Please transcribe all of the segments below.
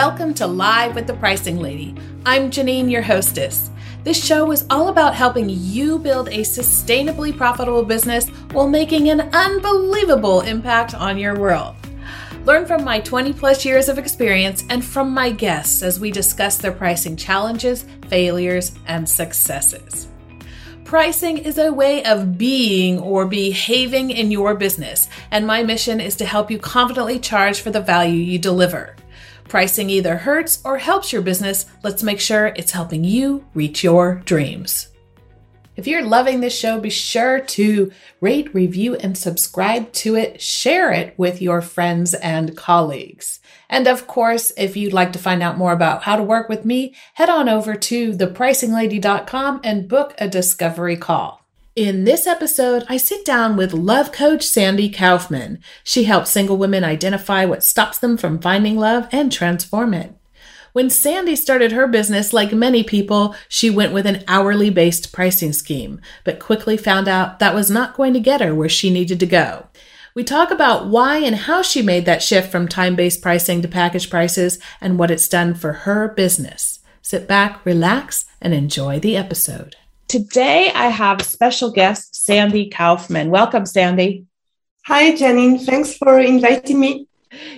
Welcome to Live with the Pricing Lady. I'm Janine, your hostess. This show is all about helping you build a sustainably profitable business while making an unbelievable impact on your world. Learn from my 20 plus years of experience and from my guests as we discuss their pricing challenges, failures, and successes. Pricing is a way of being or behaving in your business, and my mission is to help you confidently charge for the value you deliver. Pricing either hurts or helps your business. Let's make sure it's helping you reach your dreams. If you're loving this show, be sure to rate, review, and subscribe to it. Share it with your friends and colleagues. And of course, if you'd like to find out more about how to work with me, head on over to thepricinglady.com and book a discovery call. In this episode, I sit down with love coach Sandy Kaufmann. She helps single women identify what stops them from finding love and transform it. When Sandy started her business, like many people, she went with an hourly based pricing scheme, but quickly found out that was not going to get her where she needed to go. We talk about why and how she made that shift from time based pricing to package prices and what it's done for her business. Sit back, relax, and enjoy the episode. Today, I have special guest Sandy Kaufmann. Welcome, Sandy. Hi, Janine. Thanks for inviting me.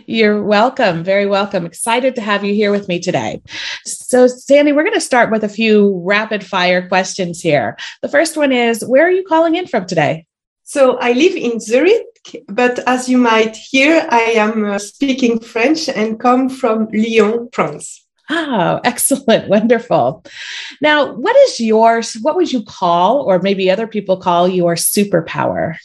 You're welcome. Very welcome. Excited to have you here with me today. So, Sandy, we're going to start with a few rapid fire questions here. The first one is Where are you calling in from today? So, I live in Zurich, but as you might hear, I am uh, speaking French and come from Lyon, France. Oh, excellent. Wonderful. Now, what is yours? What would you call, or maybe other people call your superpower?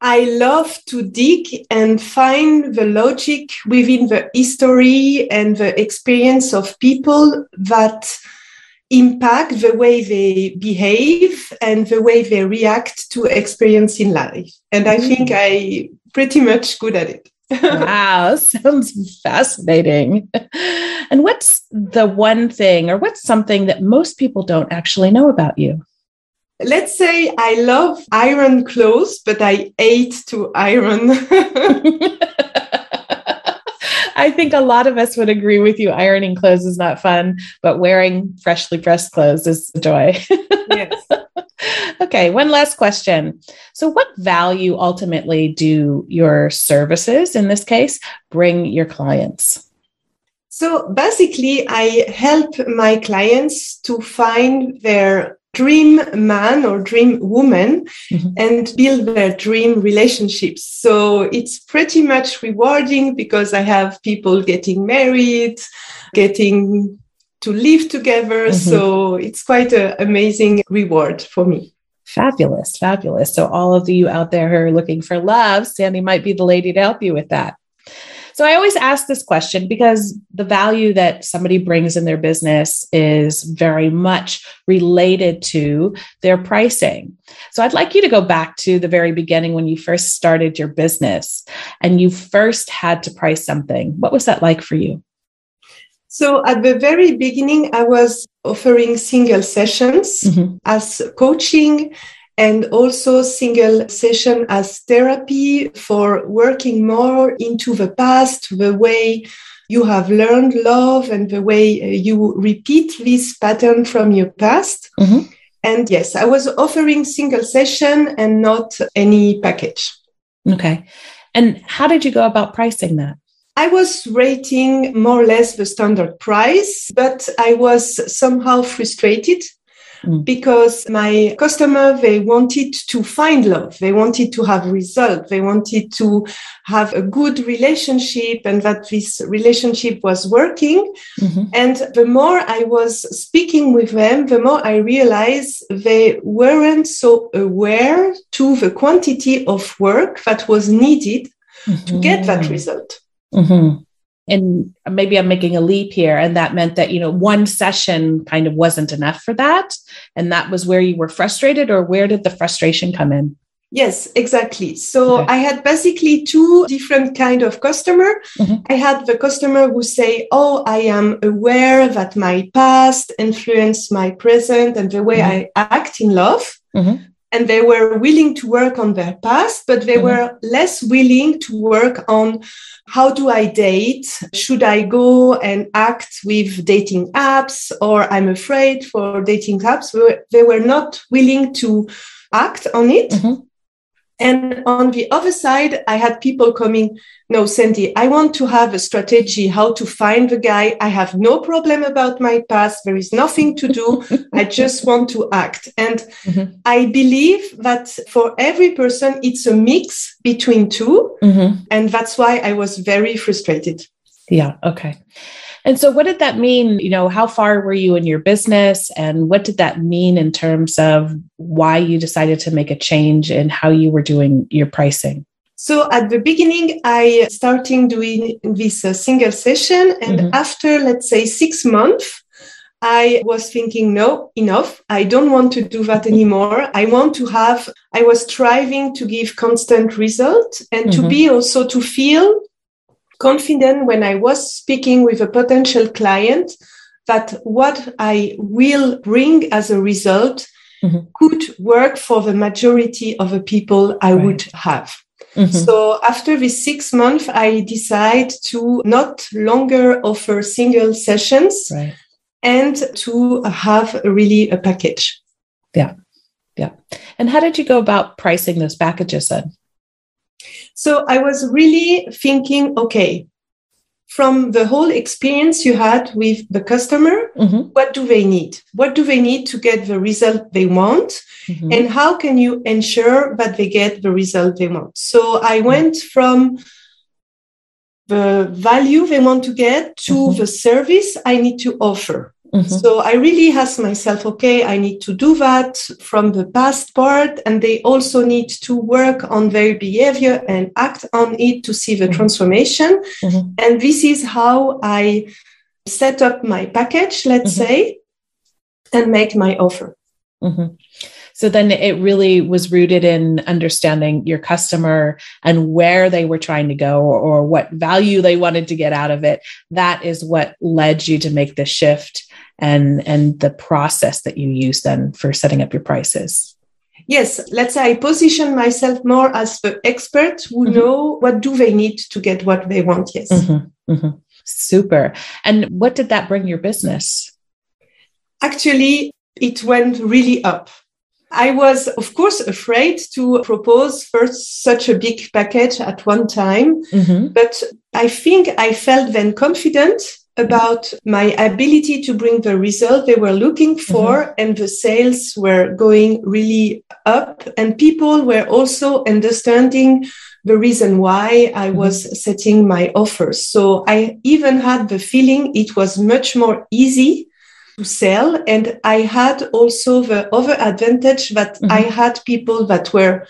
I love to dig and find the logic within the history and the experience of people that impact the way they behave and the way they react to experience in life. And I think mm. I pretty much good at it. Wow, sounds fascinating. And what's the one thing or what's something that most people don't actually know about you? let's say I love iron clothes, but I hate to iron. I think a lot of us would agree with you. Ironing clothes is not fun, but wearing freshly pressed clothes is a joy. yes. Okay, one last question. So, what value ultimately do your services, in this case, bring your clients? So, basically, I help my clients to find their dream man or dream woman mm-hmm. and build their dream relationships. So it's pretty much rewarding because I have people getting married, getting to live together. Mm-hmm. So it's quite an amazing reward for me. Fabulous, fabulous. So, all of you out there who are looking for love, Sandy might be the lady to help you with that. So I always ask this question because the value that somebody brings in their business is very much related to their pricing. So I'd like you to go back to the very beginning when you first started your business and you first had to price something. What was that like for you? So at the very beginning, I was offering single sessions mm-hmm. as coaching and also single session as therapy for working more into the past, the way you have learned love and the way uh, you repeat this pattern from your past. Mm-hmm. And yes, I was offering single session and not any package. Okay. And how did you go about pricing that? I was rating more or less the standard price, but I was somehow frustrated mm. because my customer they wanted to find love they wanted to have result they wanted to have a good relationship and that this relationship was working mm-hmm. and the more i was speaking with them the more i realized they weren't so aware to the quantity of work that was needed mm-hmm. to get that mm-hmm. result mm-hmm and maybe i'm making a leap here and that meant that you know one session kind of wasn't enough for that and that was where you were frustrated or where did the frustration come in yes exactly so okay. i had basically two different kind of customer mm-hmm. i had the customer who say oh i am aware that my past influenced my present and the way mm-hmm. i act in love mm-hmm. And they were willing to work on their past, but they mm-hmm. were less willing to work on how do I date? Should I go and act with dating apps or I'm afraid for dating apps? They were not willing to act on it. Mm-hmm. And on the other side, I had people coming, no, Sandy, I want to have a strategy how to find the guy. I have no problem about my past. There is nothing to do. I just want to act. And mm-hmm. I believe that for every person, it's a mix between 2 mm-hmm. And that's why I was very frustrated. Yeah. Okay. And so, what did that mean? You know, how far were you in your business? And what did that mean in terms of why you decided to make a change in how you were doing your pricing? So at the beginning, I started doing this uh, single session. And mm-hmm. after, let's say, six months, I was thinking, no, enough. I don't want to do that anymore. I want to have, I was striving to give constant result and mm-hmm. to be also to feel confident when I was speaking with a potential client that what I will bring as a result mm-hmm. could work for the majority of the people I right. would have. Mm-hmm. So after this six months, I decide to not longer offer single sessions right. and to have really a package. Yeah. Yeah. And how did you go about pricing those packages then? So I was really thinking, okay, from the whole experience you had with the customer, mm-hmm. what do they need? What do they need to get the result they want? Mm-hmm. And how can you ensure that they get the result they want? So I mm-hmm. went from the value they want to get to mm-hmm. the service I need to offer. Mm-hmm. So I really asked myself, okay, I need to do that from the past part. And they also need to work on their behavior and act on it to see the mm-hmm. transformation. Mm-hmm. And this is how I set up my package, let's mm-hmm. say, and make my offer. Mm-hmm. So then it really was rooted in understanding your customer and where they were trying to go or, or, what value they wanted to get out of it. That is what led you to make the shift and and the process that you use then for setting up your prices yes let's say i position myself more as the expert who mm-hmm. know what do they need to get what they want yes mm-hmm. Mm-hmm. super and what did that bring your business actually it went really up I was, of course, afraid to propose first such a big package at one time, mm-hmm. but I think I felt then confident about my ability to bring the result they were looking for mm-hmm. and the sales were going really up and people were also understanding the reason why I mm-hmm. was setting my offers. So I even had the feeling it was much more easy to sell. And I had also the other advantage that mm-hmm. I had people that were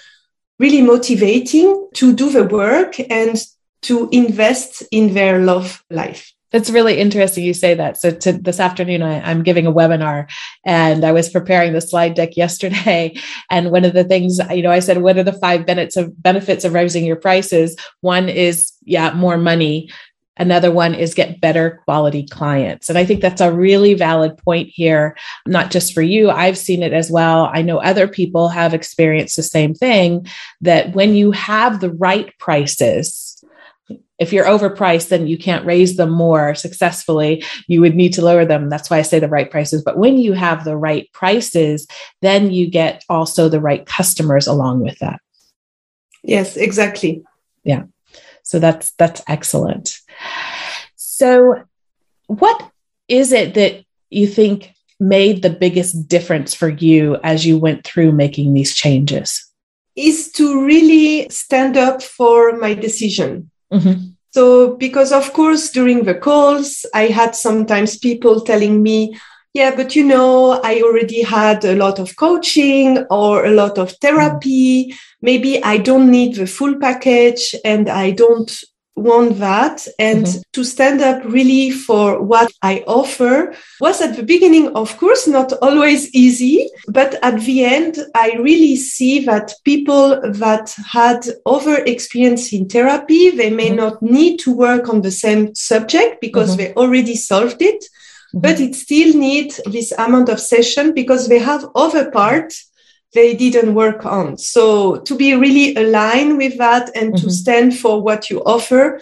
really motivating to do the work and to invest in their love life. It's really interesting you say that. So to, this afternoon, I, am giving a webinar and I was preparing the slide deck yesterday. And one of the things, you know, I said, what are the five benefits of benefits of raising your prices? One is, yeah, more money. Another one is get better quality clients. And I think that's a really valid point here, not just for you. I've seen it as well. I know other people have experienced the same thing that when you have the right prices, if you're overpriced, then you can't raise them more successfully. You would need to lower them. That's why I say the right prices. But when you have the right prices, then you get also the right customers along with that. Yes, exactly. Yeah. So that's that's excellent. So what is it that you think made the biggest difference for you as you went through making these changes? Is to really stand up for my decision Mm-hmm. So, because of course, during the calls, I had sometimes people telling me, yeah, but you know, I already had a lot of coaching or a lot of therapy. Maybe I don't need the full package and I don't want that and mm-hmm. to stand up really for what I offer was at the beginning, of course, not always easy, but at the end, I really see that people that had over experience in therapy, they may mm-hmm. not need to work on the same subject because mm-hmm. they already solved it, mm-hmm. but it still needs this amount of session because they have other parts they didn't work on. So to be really aligned with that and mm-hmm. to stand for what you offer,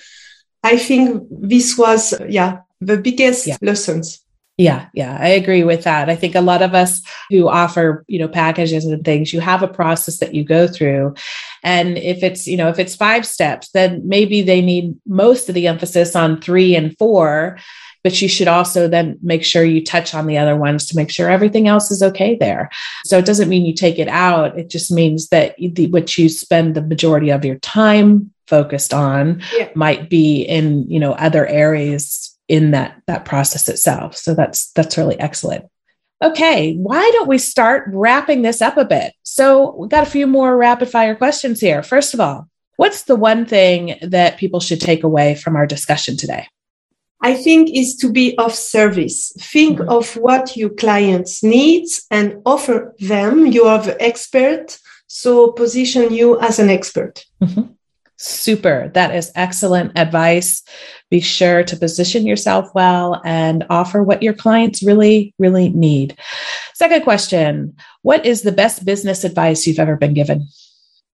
I think this was, yeah, the biggest yeah. lessons. Yeah, yeah, I agree with that. I think a lot of us who offer, you know, packages and things, you have a process that you go through. And if it's, you know, if it's five steps, then maybe they need most of the emphasis on three and four but you should also then make sure you touch on the other ones to make sure everything else is okay there. So it doesn't mean you take it out. It just means that the, what you spend the majority of your time focused on yeah. might be in, you know, other areas in that, that process itself. So that's, that's really excellent. Okay, why don't we start wrapping this up a bit? So we've got a few more rapid fire questions here. First of all, what's the one thing that people should take away from our discussion today? I think is to be of service. Think mm-hmm. of what your clients needs and offer them. You are the expert, so position you as an expert. Mm-hmm. Super. That is excellent advice. Be sure to position yourself well and offer what your clients really, really need. Second question What is the best business advice you've ever been given?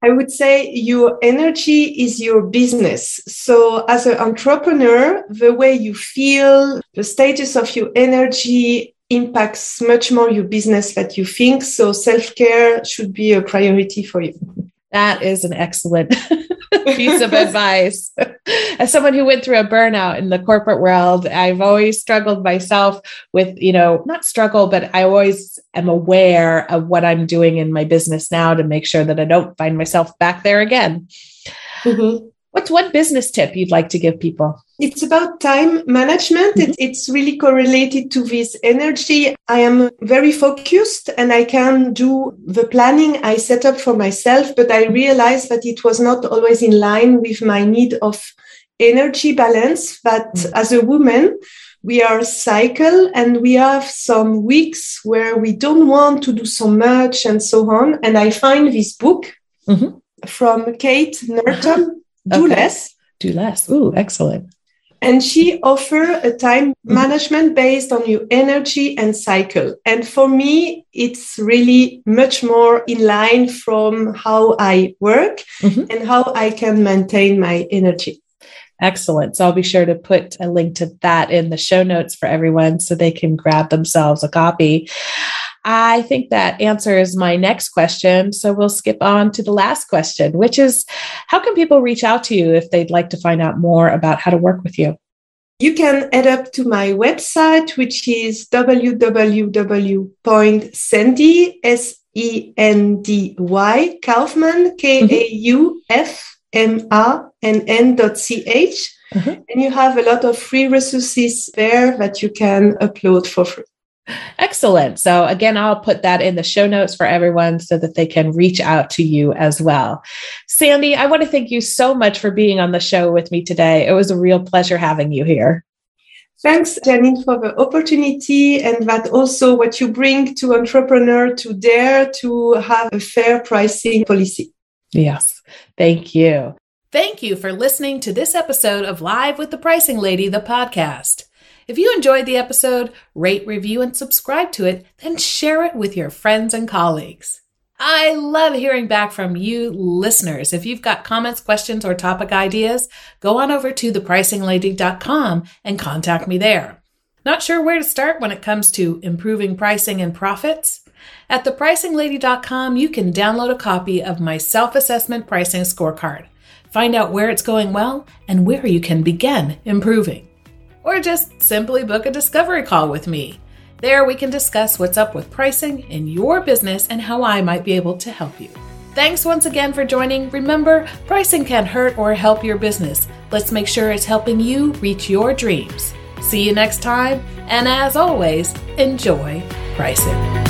I would say your energy is your business. So as an entrepreneur, the way you feel, the status of your energy impacts much more your business than you think. So self-care should be a priority for you. That is an excellent piece of advice. As someone who went through a burnout in the corporate world, I've always struggled myself with, you know, not struggle, but I always am aware of what I'm doing in my business now to make sure that I don't find myself back there again. Mm-hmm. What's one business tip you'd like to give people? It's about time management. Mm-hmm. It, it's really correlated to this energy. I am very focused and I can do the planning I set up for myself, but I realized that it was not always in line with my need of energy balance. But mm-hmm. as a woman, we are cycle and we have some weeks where we don't want to do so much and so on. And I find this book mm-hmm. from Kate Northrup do okay. less. Do less. Ooh, excellent. And she offer a time mm-hmm. management based on your energy and cycle. And for me, it's really much more in line from how I work mm-hmm. and how I can maintain my energy. Excellent. So I'll be sure to put a link to that in the show notes for everyone so they can grab themselves a copy. I think that answers my next question. So we'll skip on to the last question, which is how can people reach out to you if they'd like to find out more about how to work with you? You can head up to my website, which is www.sendy, S-E-N-D-Y, Kaufmann, K-A-U-F-M-A-N-N dot C-H. Mm-hmm. And you have a lot of free resources there that you can upload for free. Excellent. So, again, I'll put that in the show notes for everyone so that they can reach out to you as well. Sandy, I want to thank you so much for being on the show with me today. It was a real pleasure having you here. Thanks, Janine, for the opportunity and that also what you bring to entrepreneur to dare to have a fair pricing policy. Yes, thank you. Thank you for listening to this episode of Live with the Pricing Lady, the podcast. If you enjoyed the episode, rate, review, and subscribe to it, then share it with your friends and colleagues. I love hearing back from you listeners. If you've got comments, questions, or topic ideas, go on over to thepricinglady.com and contact me there. Not sure where to start when it comes to improving pricing and profits? At thepricinglady.com, you can download a copy of my self assessment pricing scorecard. Find out where it's going well and where you can begin improving or just simply book a discovery call with me. There we can discuss what's up with pricing in your business and how I might be able to help you. Thanks once again for joining. Remember, pricing can hurt or help your business. Let's make sure it's helping you reach your dreams. See you next time, and as always, enjoy pricing.